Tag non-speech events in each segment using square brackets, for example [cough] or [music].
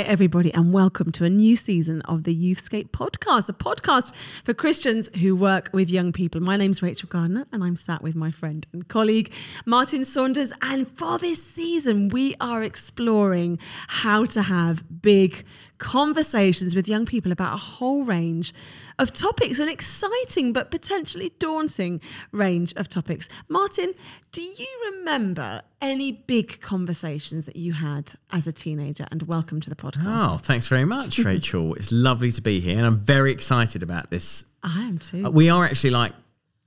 Hi, everybody, and welcome to a new season of the Youthscape podcast, a podcast for Christians who work with young people. My name's Rachel Gardner, and I'm sat with my friend and colleague, Martin Saunders. And for this season, we are exploring how to have big conversations with young people about a whole range of topics, an exciting but potentially daunting range of topics. Martin, do you remember any big conversations that you had as a teenager? And welcome to the podcast. Oh, thanks very much, [laughs] Rachel. it's lovely to be here, and I'm very excited about this. I am too. Uh, We are actually like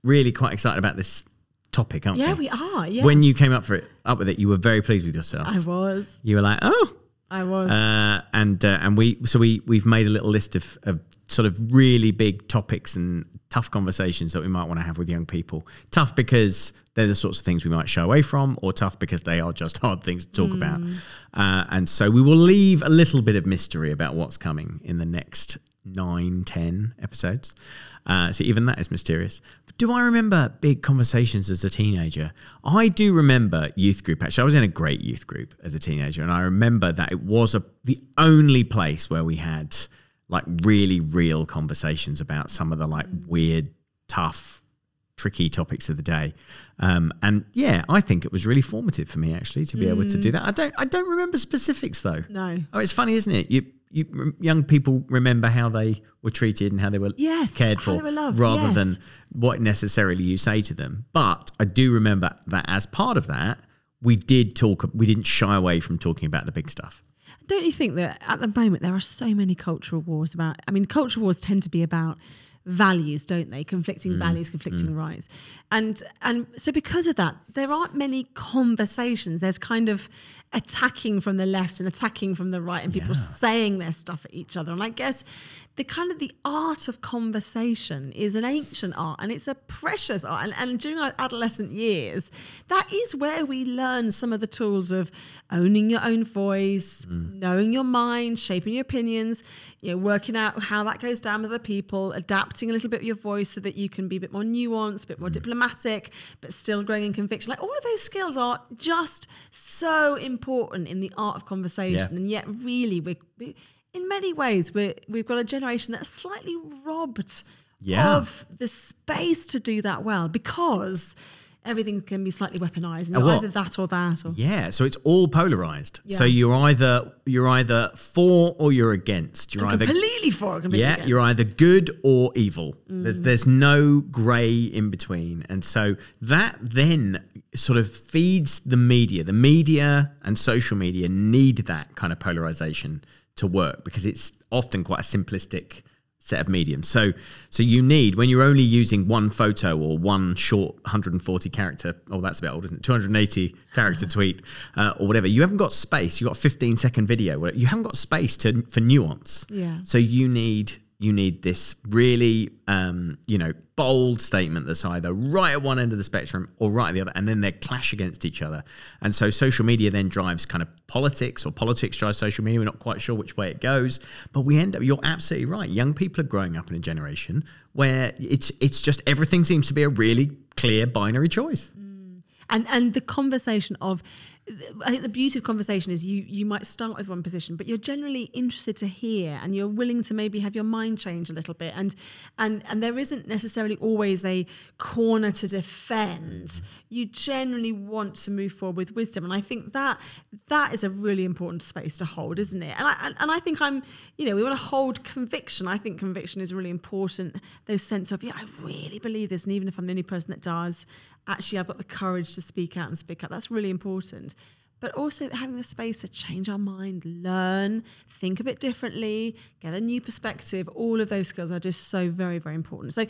really quite excited about this topic, aren't yeah, we? Yeah, we are. Yes. When you came up for it, up with it, you were very pleased with yourself. I was. you were like, oh, I was. uh, and uh, and we so we we've made a little list of, of sort of really big topics and tough conversations that we might want to have with young people. Tough because they're the sorts of things we might shy away from, or tough because they are just [laughs] hard things to talk about. Uh, and so we will leave a little bit of mystery about what's coming in the next nine, ten episodes. Uh, so even that is mysterious. But do I remember big conversations as a teenager? I do remember youth group. Actually, I was in a great youth group as a teenager, and I remember that it was a, the only place where we had like really real conversations about some of the like weird, tough, tricky topics of the day. Um, and yeah, I think it was really formative for me actually to be able to do that. I don't, I don't remember specifics though. no. Oh, it's funny, isn't it? You, you, young people remember how they were treated and how they were Yes, cared for, were loved, rather yes. than what necessarily you say to them. But I do remember that as part of that, we did talk. We didn't shy away from talking about the big stuff. Don't you think that at the moment there are so many cultural wars about? I mean, cultural wars tend to be about values, don't they? Conflicting Mm, values, conflicting rights, and and so because of that, there aren't many conversations. There's kind of attacking from the left and attacking from the right, and people saying their stuff at each other. And I guess the kind of the art of conversation is an ancient art, and it's a precious art. And, and during our adolescent years, that is where we learn some of the tools of owning your own voice, mm. knowing your mind, shaping your opinions, you know, working out how that goes down with other people, adapting a little bit of your voice so that you can be a bit more nuanced, a bit more mm. diplomatic, but still growing in conviction. Like all of those skills are just so important in the art of conversation, Yeah. and yet really we're. we in many ways, we're, we've got a generation that's slightly robbed Yeah. of the space to do that well because everything can be slightly weaponized. And you're what? either that or that. Or, Yeah, so it's all polarized. So you're either you're either for or you're against. You're either completely for, completely yeah, against. you're either good or evil. There's mm. there's no grey in between, and so that then sort of feeds the media. The media and social media need that kind of polarization to work because it's often quite a simplistic set of mediums. So so you need when you're only using one photo or one short 140 character, oh that's a bit old, isn't it? 280 character tweet uh, or whatever. You haven't got space. You have got 15 second video. You haven't got space to for nuance. Yeah. So you need you need this really um, you know bold statement that's either right at one end of the spectrum or right at the other, and then they clash against each other. And so social media then drives kind of politics, or politics drives social media. We're not quite sure which way it goes, but we end up. You're absolutely right. Young people are growing up in a generation where it's it's just everything seems to be a really clear binary choice. and and the conversation of I think the beauty of conversation is you you might start with one position, but you're generally interested to hear, and you're willing to maybe have your mind change a little bit, and and and there isn't necessarily always a corner to defend. You generally want to move forward with wisdom, and I think that that is a really important space to hold, isn't it? And I and, and I think I'm, you know, we want to hold conviction. I think conviction is really important. Those sense of yeah, I really believe this, and even if I'm the only person that does, actually I've got the courage to speak out and speak up. That's really important. But also having the space to change our mind, learn, think a bit differently, get a new perspective. All of those skills are just so very, very important. So in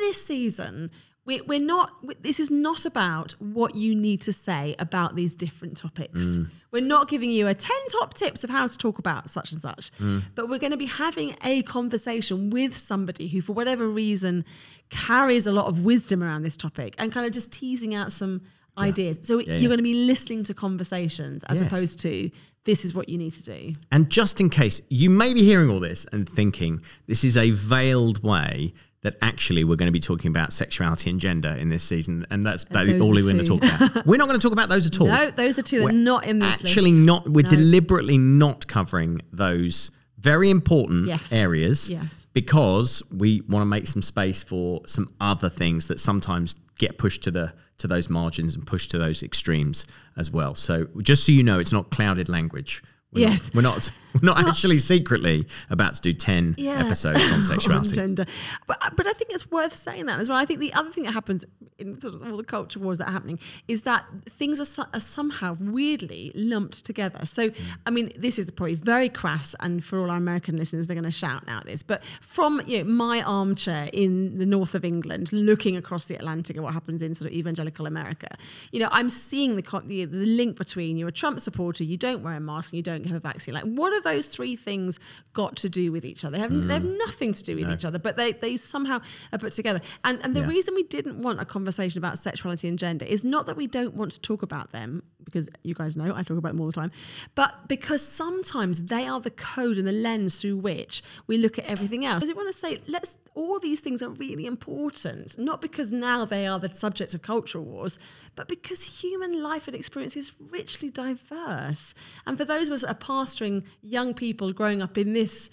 this season, we, we're not this is not about what you need to say about these different topics Mm. we're not giving you a 10 top tips of how to talk about such and such Mm. but we're going to be having a conversation with somebody who for whatever reason carries a lot of wisdom around this topic and kind of just teasing out some ideas so yeah. you're going to be listening to conversations as Yes. opposed to this is what you need to do And just in case you may be hearing all this and thinking this is a veiled way that actually we're going to be talking about sexuality and gender in this season, and that's those all we're the going to talk about. [laughs] We're not going to talk about those at all. no those are two that are We're not in this actually list. not. We're No. deliberately not covering those very important Yes. areas. Yes. Because we want to make some space for some other things that sometimes get pushed to the to those margins and push to those extremes as well. So just so you know, it's not clouded language. We're Yes. Not, we're not. We're [laughs] not actually secretly about to do ten episodes [laughs] on sexuality. gender. But uh, but I think it's worth saying that as well. I think the other thing that happens in sort of all the culture wars that are happening is that things are, so- are somehow weirdly lumped together. So I mean, this is probably very crass, and for all our American listeners, they're going to shout now at this. But from you know, my armchair in the north of England, looking across the Atlantic at what happens in sort of evangelical America, you know, I'm seeing the co- the, the link between you're a Trump supporter, you don't wear a mask, and you don't have a vaccine. Like, what have those three things got to do with each other? They have, they have mm. nothing to do with each other, but they, they somehow are put together. And, and the Yeah. reason we didn't want a conversation about sexuality and gender is not that we don't want to talk about them, because you guys know I talk about them all the time, but because sometimes they are the code and the lens through which we look at everything else. I just want to say, let's all these things are really important, not because now they are the subject of cultural wars, but because human life and experience is richly diverse. And for those of us that are pastoring young people growing up in this,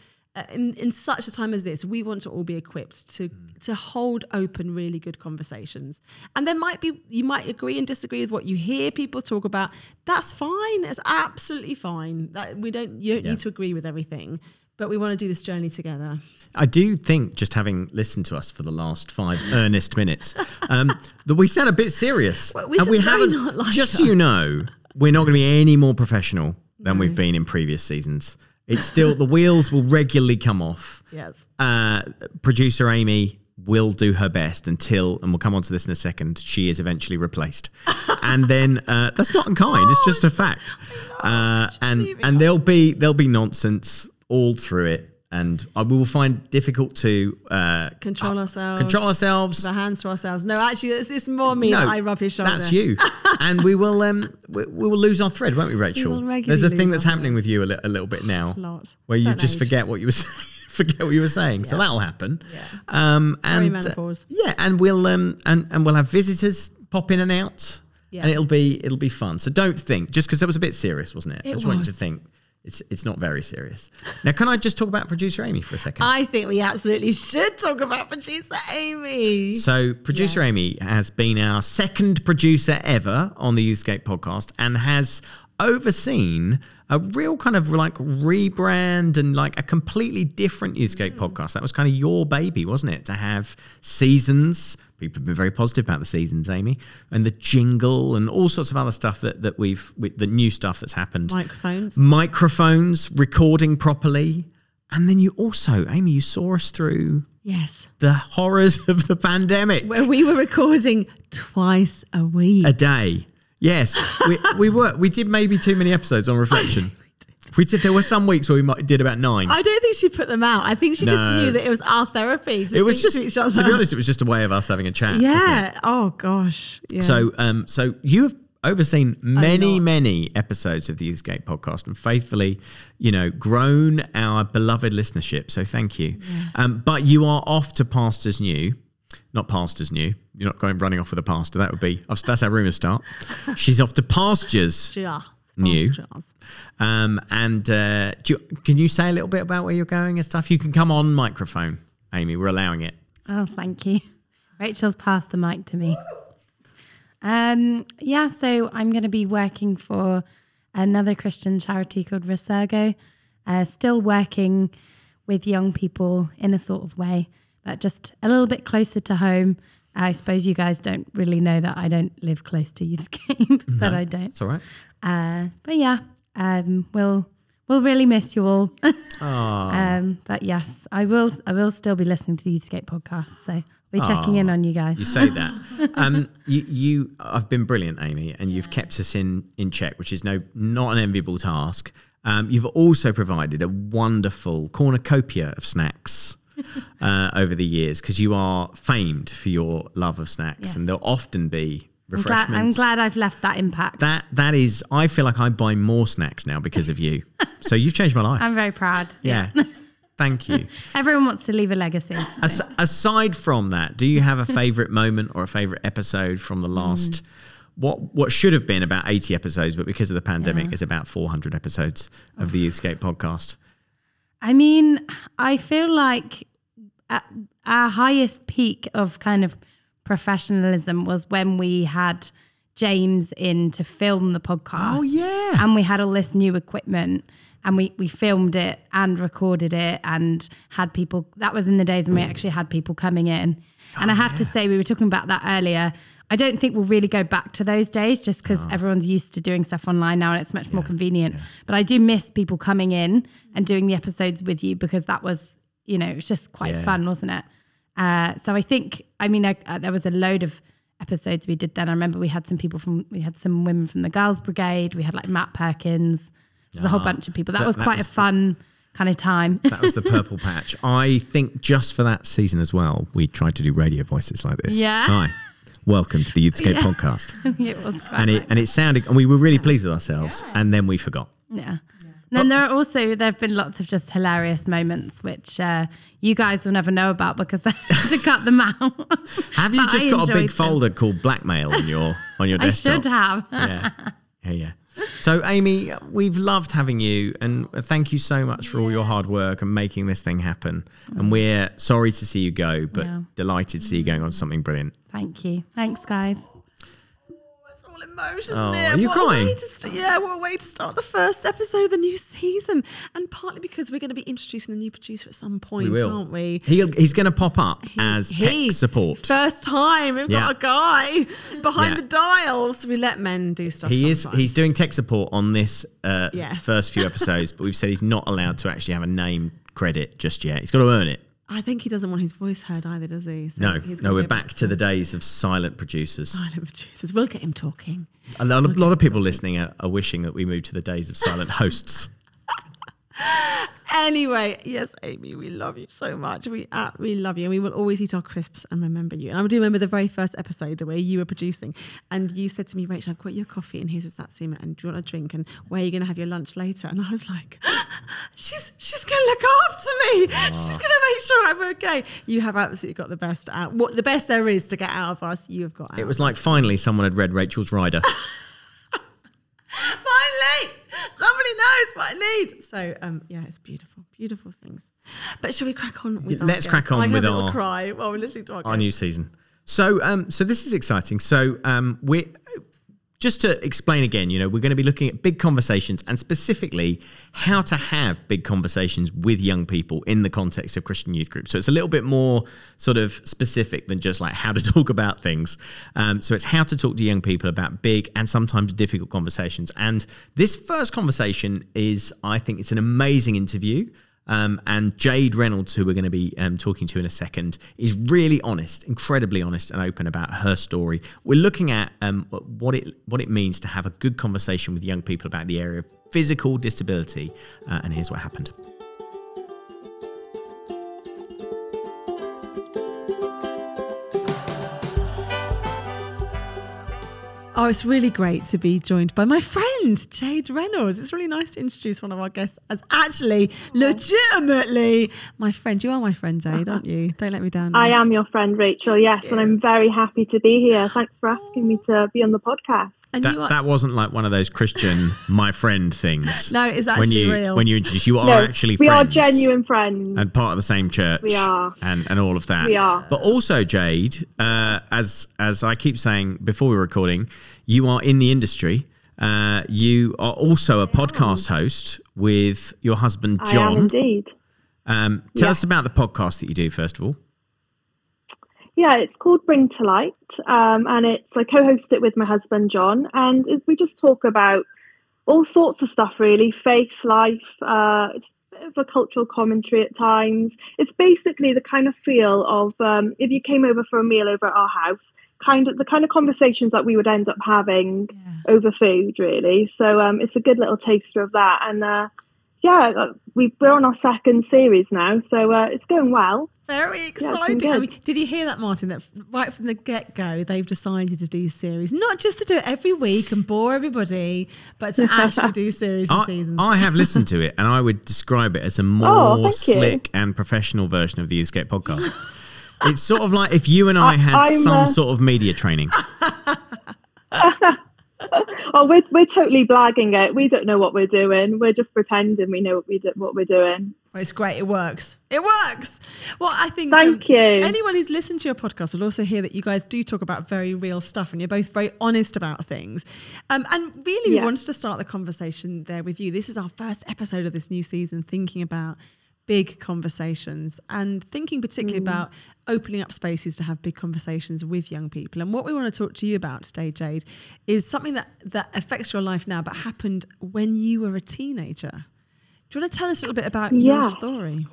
in, in such a time as this, we want to all be equipped to to hold open, really good conversations. And there might be you might agree and disagree with what you hear people talk about. That's fine. That's absolutely fine. That we don't you don't Yeah. need to agree with everything, but we want to do this journey together. I do think, just having listened to us for the last five [laughs] earnest minutes, um, that we sound a bit serious, Well, we and we haven't. not like just so you know, we're not going to be any more professional than we've been in previous seasons. It's still the wheels will regularly come off. Yes. Uh, producer Amy will do her best until, and we'll come on to this in a second. She is eventually replaced, [laughs] and then uh, that's not unkind. it's just a fact. Uh, and and there'll be there'll be nonsense all through it, and I we will find difficult to uh, Control ourselves. control ourselves. Put our hands to ourselves. No, actually, it's, it's more me No, that I rub his shoulder. That's you, [laughs] and we will um we, we will lose our thread, won't we, Rachel? will regularly There's a thing that's happening with you a, li- a little bit now, a lot. where you just age. forget what you were [laughs] saying. Forget what you were saying, so that'll happen. Yeah. Um, and uh, yeah, and we'll um and, and we'll have visitors pop in and out, Yeah. and it'll be it'll be fun. So don't think just because that was a bit serious, wasn't it? I It just want you to think it's it's not very serious. Now, can I just talk about producer Amy for a second? I think we absolutely should talk about producer Amy. So, producer Amy has been our second producer ever on the Youthscape podcast and has overseen a real kind of like rebrand and like a completely different Youthscape mm. podcast. That was kind of your baby, wasn't it? To have seasons. People have been very positive about the seasons, Amy, and the jingle and all sorts of other stuff that, that we've, with the new stuff that's happened Microphones. microphones, recording properly. And then you also, Amy, you saw us through Yes. the horrors of the pandemic Where we were recording twice a week. a day. Yes, we, we were. We did maybe too many episodes on reflection. We did. There were some weeks where we might, did about nine. I don't think she put them out. I think she No. just knew that it was our therapy. It was just, to to be honest, it was just a way of us having a chat. Yeah. Oh gosh. Yeah. So, um, so you have overseen many, many episodes of the Youthscape podcast and faithfully, you know, grown our beloved listenership. So thank you. Um, but you are off to Pastors New, not Pastors New. You're not going running off with a pastor. That would be, that's how rumours start. [laughs] She's off to Pastures. Yeah. New. Um, and uh, do you, can you say a little bit about where you're going and stuff? You can come on microphone, Amy. We're allowing it. Oh, thank you. Rachel's passed the mic to me. Um, yeah, so I'm going to be working for another Christian charity called Resurgo. Uh, still working with young people in a sort of way, but just a little bit closer to home. I suppose you guys don't really know that I don't live close to Youthscape, [laughs] but I don't. It's all right. Uh, but yeah, um, we'll we'll really miss you all. [laughs] Um, but yes, I will. I will still be listening to the Youthscape podcast, so We're checking in on you guys. You say that. [laughs] um, you, you, I've been brilliant, Amy, and you've kept us in in check, which is no not an enviable task. Um, you've also provided a wonderful cornucopia of snacks [laughs] uh, over the years because you are famed for your love of snacks, Yes. and there'll often be refreshments. I'm glad I've left that impact. that that is. I feel like I buy more snacks now because of you. [laughs] so you've changed my life. I'm very proud. yeah. [laughs] Thank you. [laughs] Everyone wants to leave a legacy. so- As, aside from that, do you have a favorite moment or a favorite episode from the last mm. what what should have been about 80 episodes but because of the pandemic is about 400 episodes of the Youthscape podcast. I mean, I feel like at our highest peak of kind of professionalism was when we had James in to film the podcast. Oh, yeah. And we had all this new equipment and we, we filmed it and recorded it and had people that was in the days when we actually had people coming in. And I oh, have to say, we were talking about that earlier. I don't think we'll really go back to those days just because everyone's used to doing stuff online now and it's much more convenient. But I do miss people coming in and doing the episodes with you because that was, you know, it was just quite Yeah. fun, wasn't it? Uh, so I think, I mean, I, uh, there was a load of episodes we did then. I remember we had some people from, we had some women from the Girls Brigade. We had like Matt Perkins. There's a whole bunch of people. That, that- was that quite was a the- fun kind of time. That was the purple patch. [laughs] I think just for that season as well, we tried to do radio voices like this. Yeah. Hi. Welcome to the Youthscape Yeah. podcast. [laughs] it was quite And it and it sounded and we were really pleased with ourselves and then we forgot. Yeah. And then there are also there have been lots of just hilarious moments which uh, you guys will never know about because [laughs] I had to cut them out. Have you just I got a big them. folder called blackmail on your on your desktop? [laughs] I should have. [laughs] yeah. Yeah, yeah. So, Amy, we've loved having you, and thank you so much for all your hard work and making this thing happen. And we're sorry to see you go, but Yeah. delighted to see you going on something brilliant. Thank you. Thanks, guys. Emotion Oh, there. are you what crying? st- yeah, what a way to start the first episode of the new season. And partly because we're going to be introducing the new producer at some point, We aren't we? He, he's going to pop up as He- tech support. First time we've Yeah. got a guy behind Yeah. the dials. We let men do stuff. He is. He's doing tech support on this uh, Yes. first few episodes, but we've said he's not allowed to actually have a name credit just yet. He's got to earn it. I think he doesn't want his voice heard either, does he? So No, no, we're back to the days of silent producers. silent producers. We'll get him talking. A lot, of, lot of people listening are, are wishing that we move to the days of silent hosts. [laughs] Anyway, yes, Amy, we love you so much. We uh, we love you, and we will always eat our crisps and remember you. And I do remember the very first episode where you were producing, and you said to me, "Rachel, I've got your coffee, and here's a satsuma, and do you want a drink? And where are you going to have your lunch later?" And I was like, [gasps] "She's she's going to look after me. She's going to make sure I'm okay." You have absolutely got the best out. What the best there is to get out of us, you have got. Out It was like finally someone had read Rachel's Rider. [laughs] Finally, somebody knows what I need. So, um, yeah, it's beautiful, beautiful things. But shall we crack on with? our Let's crack on with have a little our- cry while we're listening to our, our new season. So, um, so this is exciting. So, um, we're just to explain again. You know, we're going to be looking at big conversations and specifically how to have big conversations with young people in the context of Christian youth groups. So it's a little bit more sort of specific than just like how to [laughs] talk about things. Um, so it's how to talk to young people about big and sometimes difficult conversations. And this first conversation is, I think, it's an amazing interview. Um, and Jade Reynolds, who we're going to be um, talking to in a second, is really honest, incredibly honest and open about her story. We're looking at um, what it what it means to have a good conversation with young people about the area of physical disability. Uh, and here's what happened. Oh, it's really great to be joined by my friend Jade Reynolds. It's really nice to introduce one of our guests as actually, legitimately, my friend. You are my friend, Jade, aren't you? Don't let me down. I am your friend Rachel, yes, and I'm very happy to be here. Thanks for asking me to be on the podcast. And That, you are, that wasn't like one of those Christian my friend things. [laughs] No, it's when actually you real. when you introduce you are no, actually we are genuine friends. and part of the same church. We are. and and all of that. We are. But also, Jade, uh, as as I keep saying before we were recording, you are in the industry. Uh, you are also a podcast host with your husband I am John. indeed. Um, tell Yeah. us about the podcast that you do first of all. Yeah, it's called Bring to Light, um, and it's I co-host it with my husband John, and it, we just talk about all sorts of stuff, really, faith, life. Uh, it's of a cultural commentary at times. It's basically the kind of feel of um, if you came over for a meal over at our house, kind of the kind of conversations that we would end up having Yeah. over food, really. So um, it's a good little taster of that. And uh, yeah, we, we're on our second series now, so uh, it's going well. Very been exciting. I mean, did you hear that, Martin? That right from the get go, they've decided to do series, not just to do it every week and bore everybody, but to [laughs] actually do series and I, seasons. I have listened to it and I would describe it as a [laughs] more Oh, thank you. slick and professional version of the Youthscape podcast. [laughs] it's sort of like if you and I I- had I'm, some uh, sort of media training. Oh, we're, we're totally blagging it. We don't know what we're doing. We're just pretending we know what, we do, what we're doing. Well, it's great. It works. It works. Well, I think. Thank you. Anyone who's listened to your podcast will also hear that you guys do talk about very real stuff, and you're both very honest about things. Um, and really, we wanted to start the conversation there with you. This is our first episode of this new season, thinking about big conversations and thinking particularly Mm. about opening up spaces to have big conversations with young people. And what we want to talk to you about today, Jade, is something that that affects your life now, but happened when you were a teenager. Do you want to tell us a little bit about your story?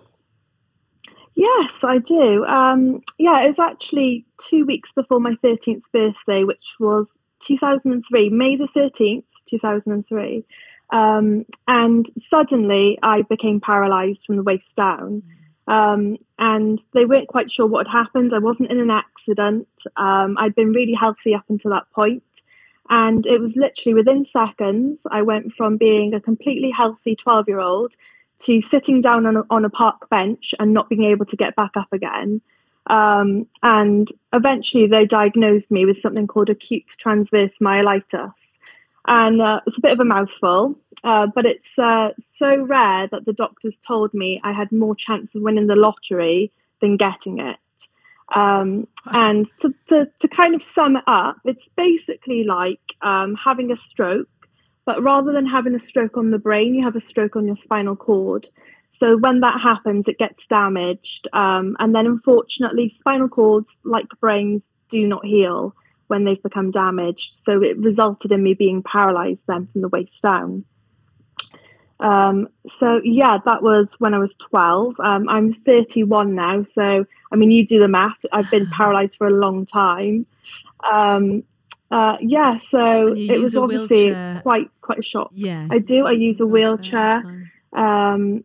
Yes, I do. Um, yeah, it was actually two weeks before my 13th birthday, which was 2003, May the 13th, 2003. Um, and suddenly I became paralyzed from the waist down. Um, and they weren't quite sure what had happened. I wasn't in an accident. Um, I'd been really healthy up until that point. And it was literally within seconds, I went from being a completely healthy 12 year old to sitting down on a, on a park bench and not being able to get back up again. Um, and eventually they diagnosed me with something called acute transverse myelitis. And uh, it's a bit of a mouthful, uh, but it's uh, so rare that the doctors told me I had more chance of winning the lottery than getting it. Um, and to, to, to kind of sum it up, it's basically like um, having a stroke, but rather than having a stroke on the brain, you have a stroke on your spinal cord. So when that happens, it gets damaged. Um, and then unfortunately, spinal cords, like brains, do not heal when they've become damaged. So it resulted in me being paralyzed then from the waist down. Um, so yeah, that was when I was 12. Um, I'm 31 now. So, I mean, you do the math. I've been [laughs] paralyzed for a long time. Um, uh, yeah, so it was obviously wheelchair. quite quite a shock. Yeah. I do. I use a wheelchair. Um,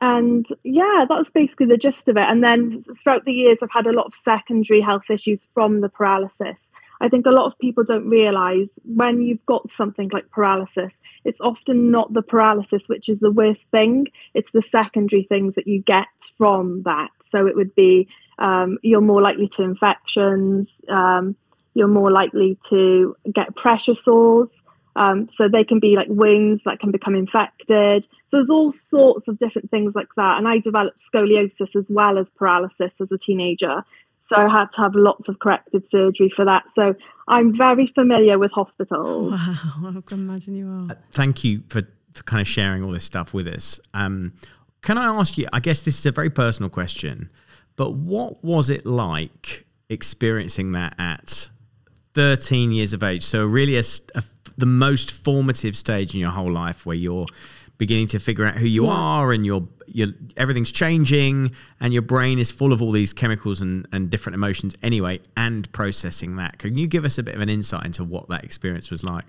and yeah, that was basically the gist of it. And then throughout the years, I've had a lot of secondary health issues from the paralysis. I think a lot of people don't realize when you've got something like paralysis, it's often not the paralysis which is the worst thing, it's the secondary things that you get from that. So it would be um, you're more likely to infections, um, you're more likely to get pressure sores. Um, so they can be like wounds that can become infected. So there's all sorts of different things like that. And I developed scoliosis as well as paralysis as a teenager. So I had to have lots of corrective surgery for that. So I'm very familiar with hospitals. [laughs] Wow, I can imagine you are. Thank you for, for kind of sharing all this stuff with us. Um, can I ask you? I guess this is a very personal question, but what was it like experiencing that at 13 years of age? So really, a, s- a- the most formative stage in your whole life, where you're beginning to figure out who you are, and you're, you're everything's changing, and your brain is full of all these chemicals and, and different emotions anyway, and processing that. Can you give us a bit of an insight into what that experience was like?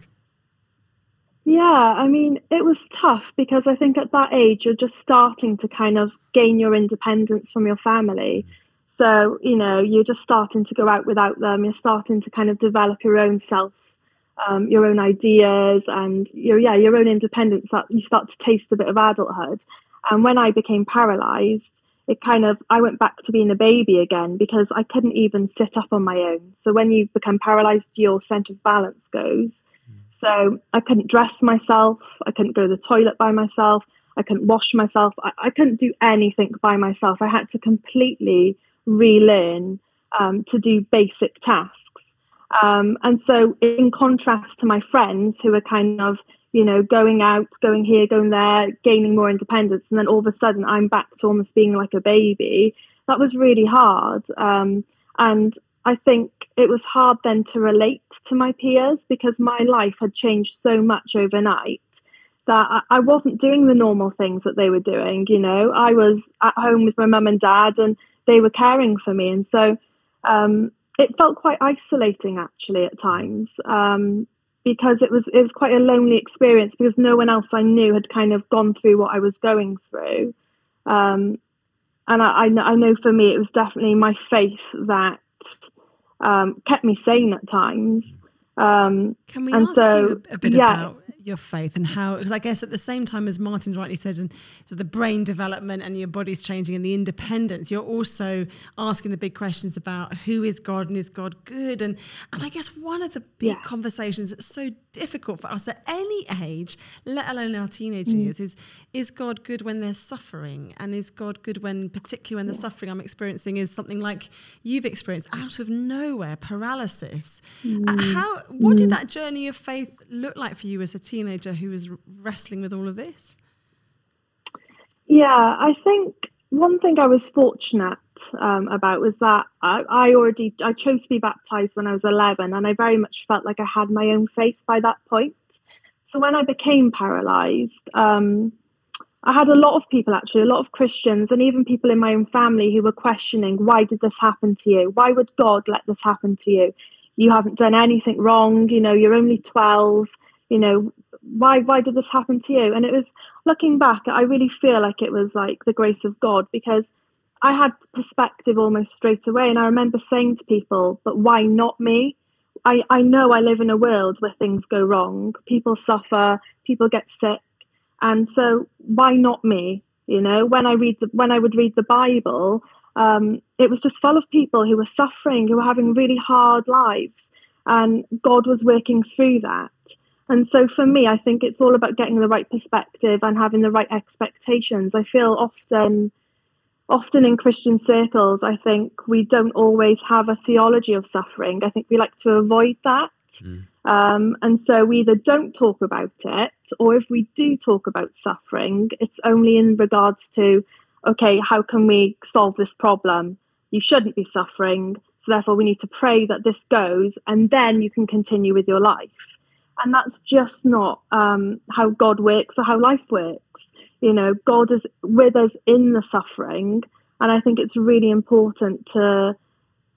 Yeah, I mean, it was tough because I think at that age you're just starting to kind of gain your independence from your family. So, you know, you're just starting to go out without them. You're starting to kind of develop your own self, um, your own ideas, and your yeah, your own independence. That you start to taste a bit of adulthood. And when I became paralyzed, it kind of I went back to being a baby again because I couldn't even sit up on my own. So when you become paralyzed, your sense of balance goes. So I couldn't dress myself. I couldn't go to the toilet by myself. I couldn't wash myself. I, I couldn't do anything by myself. I had to completely relearn um, to do basic tasks. Um, and so, in contrast to my friends who are kind of, you know, going out, going here, going there, gaining more independence, and then all of a sudden I'm back to almost being like a baby, that was really hard. Um, and I think it was hard then to relate to my peers because my life had changed so much overnight that I, wasn't doing the normal things that they were doing. You know, I was at home with my mum and dad, and they were caring for me, and so um, it felt quite isolating actually at times. Um, because it was it was quite a lonely experience because no one else I knew had kind of gone through what I was going through. Um, and I, I, I, know for me, it was definitely my faith that um, kept me sane at times. Um, Can we ask so, you a, a bit yeah, about your faith and how because I guess at the same time as Martin rightly said and so the brain development and your body's changing and the independence you're also asking the big questions about who is God and is God good and and I guess one of the big yeah. conversations that's so difficult for us at any age let alone our teenage mm. years is is God good when there's suffering and is God good when particularly when the yeah. suffering I'm experiencing is something like you've experienced out of nowhere paralysis mm. uh, how what mm. did that journey of faith look like for you as a teenager who was wrestling with all of this? Yeah, I think one thing I was fortunate um, about was that I, I, already I chose to be baptized when I was 11, and I very much felt like I had my own faith by that point. So when I became paralyzed, um, I had a lot of people actually, a lot of Christians, and even people in my own family who were questioning, "Why did this happen to you? Why would God let this happen to you? You haven't done anything wrong. You know, you're only 12 you know why why did this happen to you? And it was looking back i really feel like it was like the grace of god because i had perspective almost straight away and i remember saying to people but why not me? I i know i live in a world where things go wrong. People suffer people get sick. And so why not me? You know when i read the when i would read the bible um, it was just full of people who were suffering who were having really hard lives and god was working through that and so for me, I think it's all about getting the right perspective and having the right expectations. I feel often often in Christian circles, I think we don't always have a theology of suffering. I think we like to avoid that. Mm. Um, and so we either don't talk about it, or if we do talk about suffering, it's only in regards to, okay, how can we solve this problem? You shouldn't be suffering. So therefore, we need to pray that this goes, and then you can continue with your life and that's just not um, how God works or how life works. You know, God is with us in the suffering, and I think it's really important to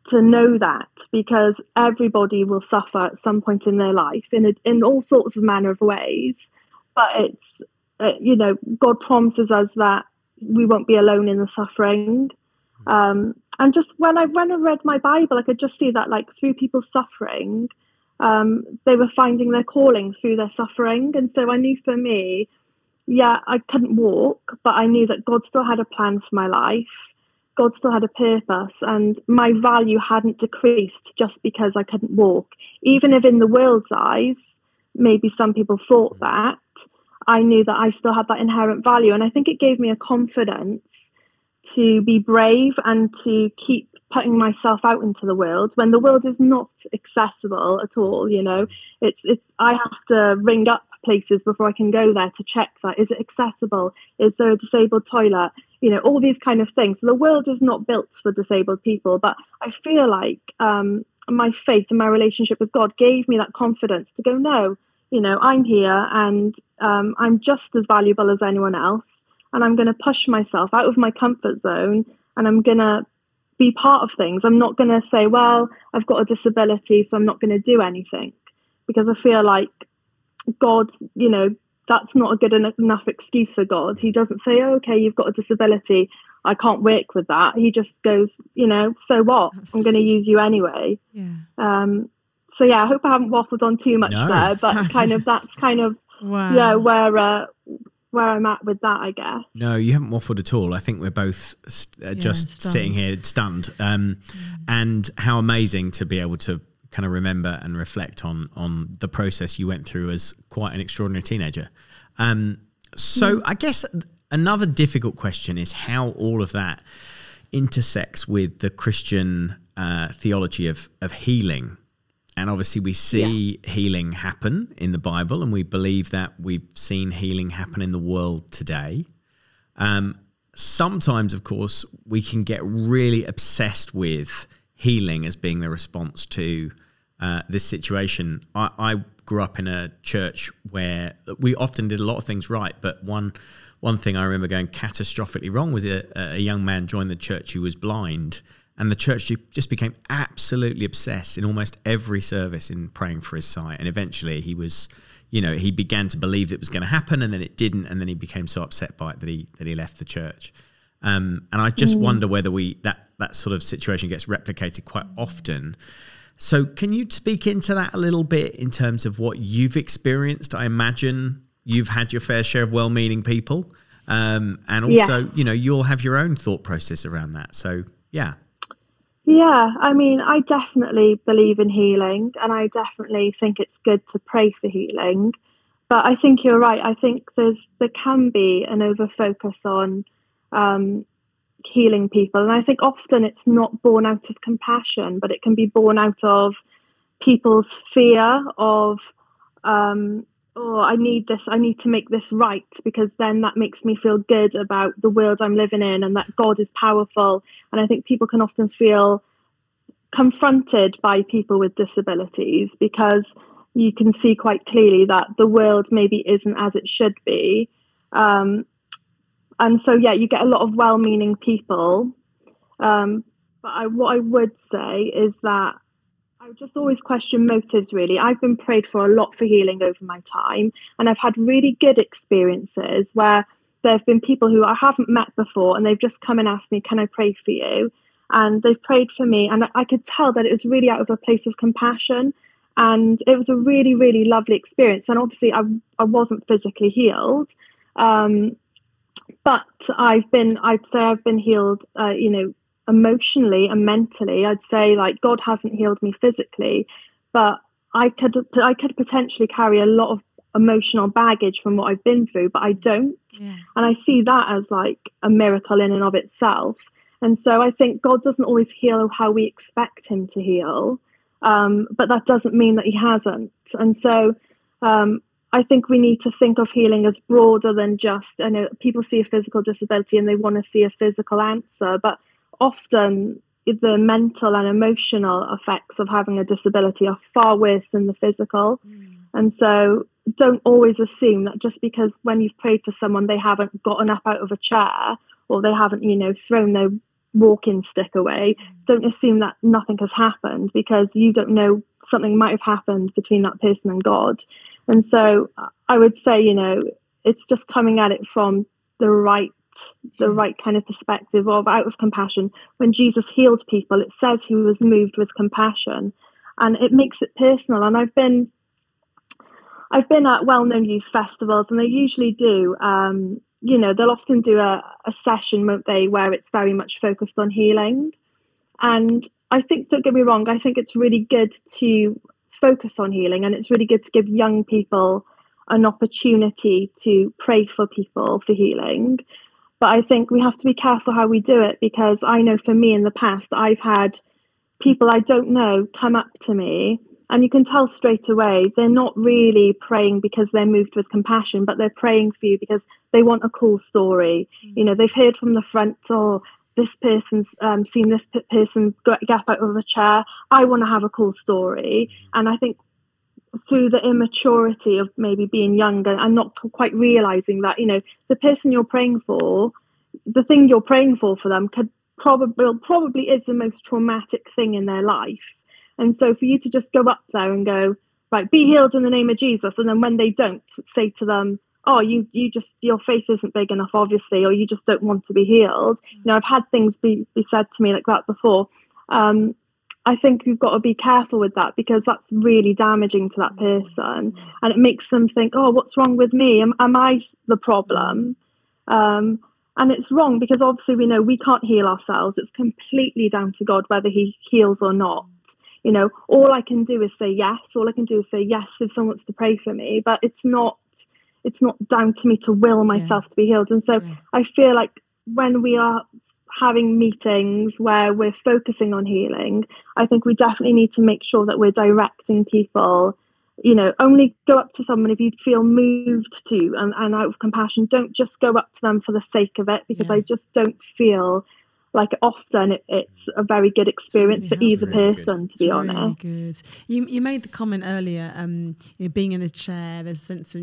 to know that because everybody will suffer at some point in their life in a, in all sorts of manner of ways. But it's uh, you know, God promises us that we won't be alone in the suffering. Um, and just when I when I read my Bible, I could just see that like through people's suffering, um, they were finding their calling through their suffering. And so I knew for me, yeah, I couldn't walk, but I knew that God still had a plan for my life. God still had a purpose, and my value hadn't decreased just because I couldn't walk. Even if in the world's eyes, maybe some people thought that, I knew that I still had that inherent value. And I think it gave me a confidence to be brave and to keep putting myself out into the world when the world is not accessible at all you know? It's it's i have to ring up places before i can go there to check that is it accessible? Is there a disabled toilet? You know all these kind of things. So the world is not built for disabled people but i feel like um, my faith and my relationship with god gave me that confidence to go no you know i'm here and um, i'm just as valuable as anyone else and i'm going to push myself out of my comfort zone and i'm going to be part of things. I'm not going to say, well, I've got a disability, so I'm not going to do anything because I feel like God, you know, that's not a good enough excuse for God. He doesn't say, oh, okay, you've got a disability. I can't work with that. He just goes, you know, so what? Absolutely. I'm going to use you anyway. Yeah. Um, so yeah, I hope I haven't waffled on too much no. there, but [laughs] kind of that's kind of wow. yeah where uh, where I'm at with that, I guess. No, you haven't waffled at all. I think we're both uh, just stunned. sitting here stunned. Um, mm. And how amazing to be able to kind of remember and reflect on on the process you went through as quite an extraordinary teenager. Um, so mm. I guess another difficult question is how all of that intersects with the Christian uh, theology of of healing and obviously, we see yeah. healing happen in the Bible, and we believe that we've seen healing happen in the world today. Um, sometimes, of course, we can get really obsessed with healing as being the response to uh, this situation. I, I, grew up in a church where we often did a lot of things right, but one one thing I remember going catastrophically wrong was a, a young man joined the church who was blind, and the church just became absolutely obsessed in almost every service in praying for his sight, and eventually he was. You know, he began to believe that it was going to happen, and then it didn't, and then he became so upset by it that he that he left the church. Um, and I just mm. wonder whether we that that sort of situation gets replicated quite often. So, can you speak into that a little bit in terms of what you've experienced? I imagine you've had your fair share of well-meaning people, um, and also, yes. you know, you'll have your own thought process around that. So, yeah. Yeah, I mean, I definitely believe in healing, and I definitely think it's good to pray for healing. But I think you're right. I think there's there can be an over focus on um, healing people. And I think often it's not born out of compassion, but it can be born out of people's fear of, um, oh, I need this, I need to make this right, because then that makes me feel good about the world I'm living in and that God is powerful. And I think people can often feel confronted by people with disabilities because you can see quite clearly that the world maybe isn't as it should be. Um, and so yeah, you get a lot of well-meaning people. Um, but I, what I would say is that I just always question motives. Really, I've been prayed for a lot for healing over my time, and I've had really good experiences where there have been people who I haven't met before, and they've just come and asked me, "Can I pray for you?" And they've prayed for me, and I could tell that it was really out of a place of compassion, and it was a really, really lovely experience. And obviously, I I wasn't physically healed, um, but I've been, I'd say I've been healed, uh, you know, emotionally and mentally. I'd say like God hasn't healed me physically, but I could, I could potentially carry a lot of emotional baggage from what I've been through, but I don't. Yeah. And I see that as like a miracle in and of itself. And so I think God doesn't always heal how we expect Him to heal, um, but that doesn't mean that He hasn't. And so um, I think we need to think of healing as broader than just, I know people see a physical disability and they want to see a physical answer, but often the mental and emotional effects of having a disability are far worse than the physical. Mm. And so don't always assume that just because when you've prayed for someone, they haven't gotten up out of a chair or they haven't, you know, thrown their walking stick away, mm. don't assume that nothing has happened because you don't know something might have happened between that person and God. And so I would say, you know, it's just coming at it from the right the right kind of perspective of out of compassion. When Jesus healed people, it says he was moved with compassion. And it makes it personal. And I've been I've been at well-known youth festivals, and they usually do. Um, you know, they'll often do a, a session, won't they, where it's very much focused on healing. And I think, don't get me wrong, I think it's really good to focus on healing and it's really good to give young people an opportunity to pray for people for healing. But I think we have to be careful how we do it because I know for me in the past, I've had people I don't know come up to me and you can tell straight away they're not really praying because they're moved with compassion but they're praying for you because they want a cool story mm. you know they've heard from the front or oh, this person's um, seen this p- person get out of a chair. I want to have a cool story. And I think through the immaturity of maybe being younger and not quite realizing that, you know, the person you're praying for, the thing you're praying for for them could probably probably is the most traumatic thing in their life. And so for you to just go up there and go, right, be healed in the name of Jesus. And then when they don't, say to them, oh you you just your faith isn't big enough obviously or you just don't want to be healed you know i've had things be, be said to me like that before um, i think you've got to be careful with that because that's really damaging to that person and it makes them think oh what's wrong with me am, am i the problem um, and it's wrong because obviously we know we can't heal ourselves it's completely down to god whether he heals or not you know all i can do is say yes all i can do is say yes if someone wants to pray for me but it's not it's not down to me to will myself yeah. to be healed. And so yeah. I feel like when we are having meetings where we're focusing on healing, I think we definitely need to make sure that we're directing people. You know, only go up to someone if you feel moved to and, and out of compassion. Don't just go up to them for the sake of it because yeah. I just don't feel like often it, it's a very good experience for either. Really person, to It's be really honest. good. You you made the comment earlier. Um, you know, being in a chair, there's a sense of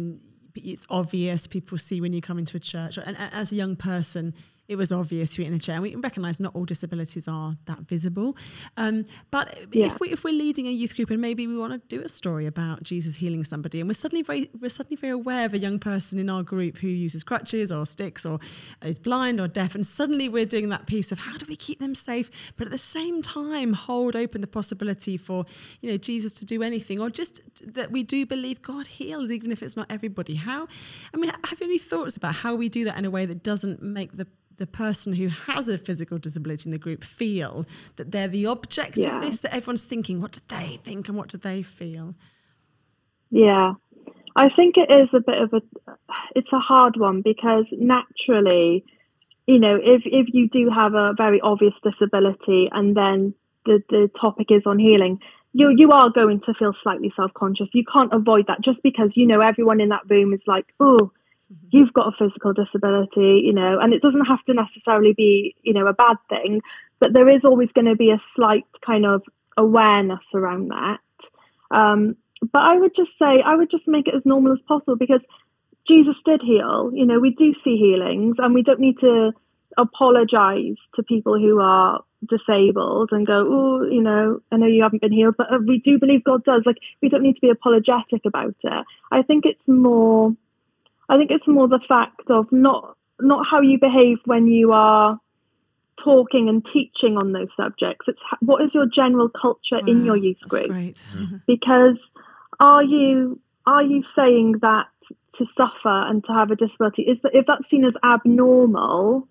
it's obvious. People see when you come into a church, and a- as a young person, it was obvious we're in a chair. And we recognise not all disabilities are that visible. Um, but Yeah. if we if we're leading a youth group and maybe we want to do a story about Jesus healing somebody, and we're suddenly very we're suddenly very aware of a young person in our group who uses crutches or sticks or is blind or deaf, and suddenly we're doing that piece of how do we keep them safe, but at the same time hold open the possibility for you know Jesus to do anything, or just that we do believe God heals, even if it's not everybody. How? I mean, have you any thoughts about how we do that in a way that doesn't make the the person who has a physical disability in the group feel that they're the object Yeah. of this, that everyone's thinking, what do they think and what do they feel? Yeah, I think it is a bit of a it's a hard one because naturally, you know, if if you do have a very obvious disability and then the the topic is on healing, you you are going to feel slightly self-conscious. You can't avoid that just because you know everyone in that room is like, "Oh, you've got a physical disability," you know, and it doesn't have to necessarily be, you know, a bad thing, but there is always going to be a slight kind of awareness around that. Um, but I would just say, I would just make it as normal as possible because Jesus did heal. You know, we do see healings, and we don't need to apologize to people who are disabled and go, oh, you know, I know you haven't been healed, but uh, we do believe God does. Like, we don't need to be apologetic about it. I think it's more, I think it's hmm. more the fact of not not how you behave when you are talking and teaching on those subjects. It's ha- what is your general culture in your hmm, youth that's group great. Hmm. [laughs] because are you are you saying that to suffer and to have a disability is that if that's seen as abnormal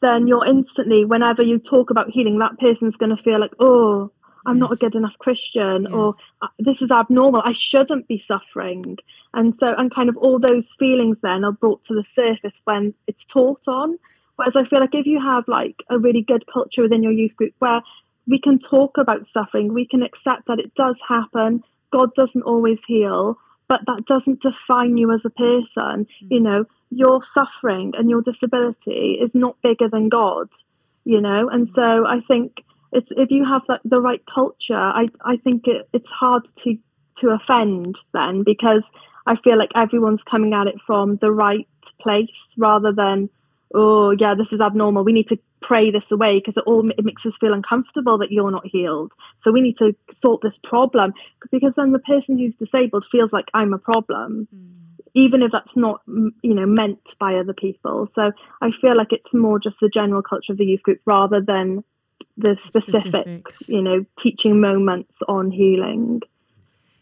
then you're instantly whenever you talk about healing that person's going to feel like oh i'm not a good enough christian or Yes. "Uh, this is abnormal. I shouldn't be suffering. And so and kind of all those feelings then are brought to the surface when it's taught on. Whereas i feel like if you have like a really good culture within your youth group where we can talk about suffering we can accept that it does happen god doesn't always heal but that doesn't define you as a person. You know your suffering and your disability is not bigger than god you know? And so i think it's if you have that, the right culture i i think it, it's hard to to offend then because i feel like everyone's coming at it from the right place rather than oh yeah this is abnormal. We need to pray this away because it all it makes us feel uncomfortable that you're not healed. So we need to sort this problem. Because then the person who's disabled feels like i'm a problem even if that's not mm, you know meant by other people. So i feel like it's more just the general culture of the youth group rather than the specific Specifics. you know teaching moments on healing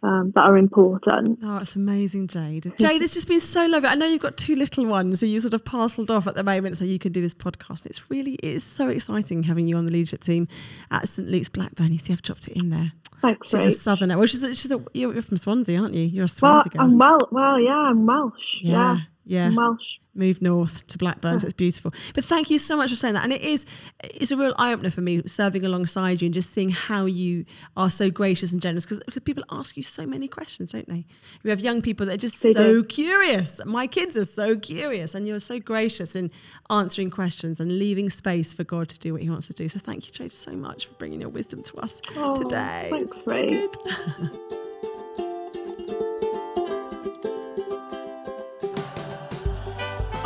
um, that are important Oh, it's amazing, Jade. [laughs] Jade, it's just been so lovely. I know you've got two little ones, so you sort of parcelled off at the moment so you can do this podcast. It's really, it is so exciting having you on the leadership team at St Luke's Blackburn. You see, I've dropped it in there. thanks She's a southerner. Well, she's a, she's a, you're from Swansea, aren't you? You're a well Swansea girl. i'm well well yeah i'm welsh Yeah, yeah yeah. welsh Moved north to Blackburn, so it's beautiful. But thank you so much for saying that. And it is, it's a real eye opener for me serving alongside you and just seeing how you are so gracious and generous because people ask you so many questions, don't they? We have young people that are just They so do. curious. My kids are so curious, and you're so gracious in answering questions and leaving space for God to do what He wants to do. So thank you, Jade, so much for bringing your wisdom to us Oh, today. thanks, It's so [laughs]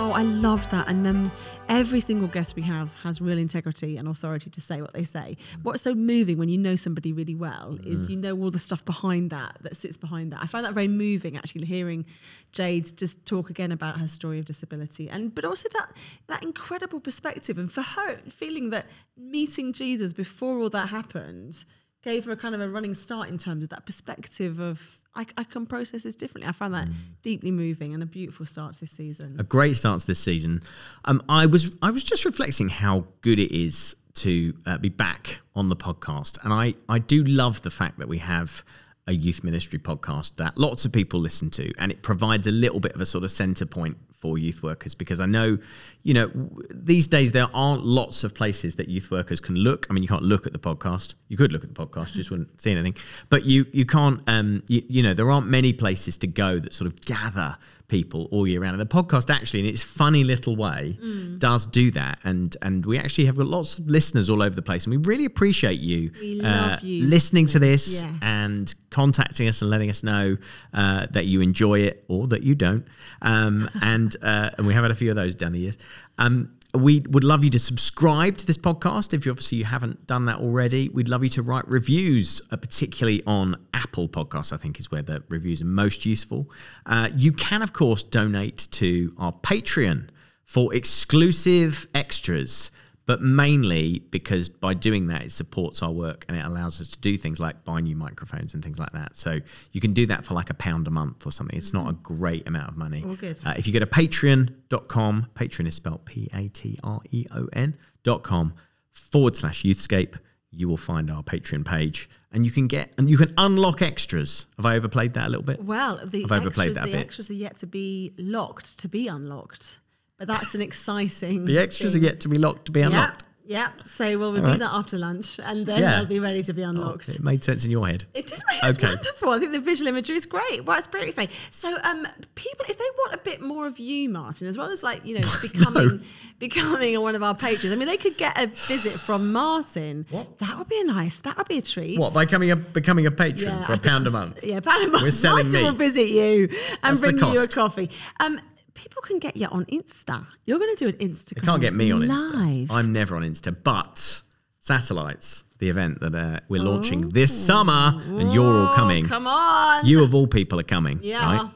Oh, I love that. And um, every single guest we have has real integrity and authority to say what they say. What's so moving when you know somebody really well is you know all the stuff behind that, that sits behind that. I find that very moving actually hearing Jade just talk again about her story of disability and but also that that incredible perspective and for her feeling that meeting Jesus before all that happened gave her a kind of a running start in terms of that perspective of I, I can process this differently. I found that deeply moving and a beautiful start to this season. a great start to this season. Um, I was I was just reflecting how good it is to uh, be back on the podcast, and I I do love the fact that we have a youth ministry podcast that lots of people listen to, and it provides a little bit of a sort of centre point for youth workers because I know, you know, these days there aren't lots of places that youth workers can look. I mean, you can't look at the podcast. You could look at the podcast, you just wouldn't see anything. But you you can't, um, you, you know, there aren't many places to go that sort of gather people all year round. And the podcast actually, in its funny little way, Mm. does do that. And and we actually have got lots of listeners all over the place, and we really appreciate you, uh, you, listening to this. Yes. and contacting us and letting us know uh, that you enjoy it or that you don't. Um, [laughs] and uh, and we have had a few of those down the years. Um, we would love you to subscribe to this podcast if you obviously you haven't done that already. We'd love you to write reviews, uh, particularly on Apple Podcasts. I think is where the reviews are most useful. Uh, you can, of course, donate to our Patreon for exclusive extras, but mainly because by doing that, it supports our work and it allows us to do things like buy new microphones and things like that. So you can do that for like a pound a month or something. It's not a great amount of money. Uh, if you go to patreon.com, Patreon is spelled P A T R E O N dot com forward slash youthscape, you will find our Patreon page and you can get and you can unlock extras. Have I overplayed that a little bit? Well, the I've overplayed extras, that a the bit. extras are yet to be locked, to be unlocked. But that's an exciting. The extras are yet to be locked to be unlocked. Yeah, yeah. So well, we'll do right. that after lunch, and then Yeah. they'll be ready to be unlocked. It made sense in your head. It did make it's Okay. wonderful. I think the visual imagery is great. Well, it's pretty funny. So, um, people, if they want a bit more of you, Martin, as well as like you know [laughs] becoming becoming one of our patrons, I mean, they could get a visit from Martin. What? That would be a nice. That would be a treat. What, by becoming a becoming a patron for I a think pound a I'm s- month? Yeah, pound a month. We're selling Martin me. will visit you and That's the bring you a cost. coffee. Um, people can get you on Insta. You're going to do an Instagram. They can't get me on live. Insta. I'm never on Insta, but Satellites, the event that uh, we're launching this summer, and you're all Oh, coming. Come on. You of all people are coming. Yeah. Right?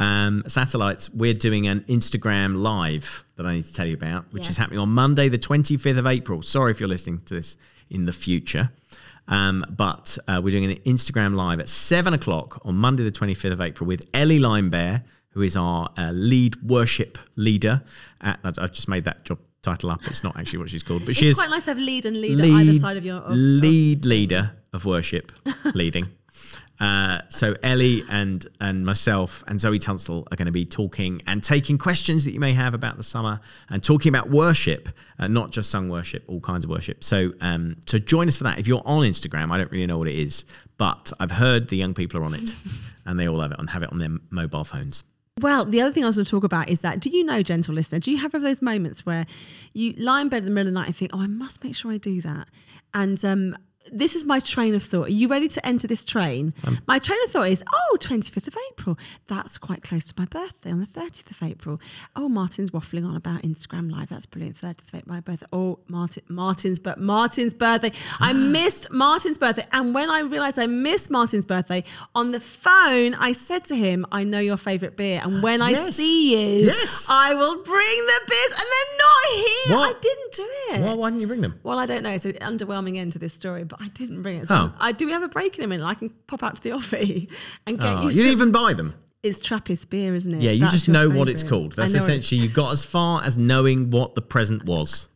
Um, Satellites, we're doing an Instagram live that I need to tell you about, which is happening on Monday, the 25th of April. Sorry if you're listening to this in the future. Um, but uh, we're doing an Instagram live at seven o'clock on Monday, the 25th of April, with Ellie Limebear, who is our uh, lead worship leader. At, I- I've just made that job title up. It's not actually what she's called, but she's quite nice to have lead and lead, at either side of your. Of, lead leader of worship [laughs] leading. Uh, so Ellie and and myself and Zoe Tunstall are going to be talking and taking questions that you may have about the summer and talking about worship, uh, not just sung worship, all kinds of worship. So um, so join us for that. If you're on Instagram, I don't really know what it is, but I've heard the young people are on it, [laughs] and they all have it and have it on their mobile phones. Well, the other thing I was going to talk about is that do you know, gentle listener, do you have those moments where you lie in bed in the middle of the night and think, oh, I must make sure I do that? And um, this is my train of thought. Are you ready to enter this train? Um, my train of thought is, oh, 25th of April. That's quite close to my birthday on the 30th of April. Oh, Martin's waffling on about Instagram Live. That's brilliant. 30th of April, my birthday. Oh, Martin, Martin's, but Martin's birthday. I [gasps] missed Martin's birthday. And when I realized I missed Martin's birthday, on the phone, I said to him, I know your favorite beer. And when I Yes. see you, Yes. I will bring the beers. And they're not here. What? I didn't do it. Well, why didn't you bring them? Well, I don't know. It's an underwhelming end to this story, but I didn't bring it. So Oh. I do we have a break in a minute? I can pop out to the [laughs] offie and get Oh, you. you didn't even buy them. It's Trappist beer, isn't it? Yeah, you That's just know what it's called. That's essentially you got as far as knowing what the present was.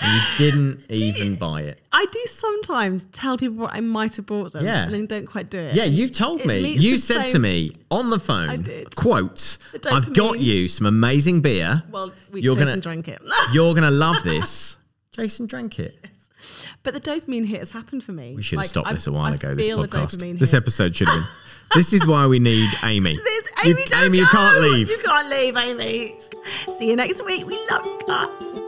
And you didn't [laughs] even buy it. I do sometimes tell people what I might have bought them, Yeah. and then don't quite do it. Yeah, you've told It me. You said to me on the phone, did. quote, I've got you some amazing beer. Well, we You're Jason gonna- drank it, You're going to love this. Jason drank it. [laughs] but the dopamine hit has happened for me. We should have Like, stopped this a while I ago, this podcast. This episode should have been. this is why we need [laughs] Amy. This, You- Amy, don't Amy, you can't leave. You can't leave, Amy. See you next week. We love you guys.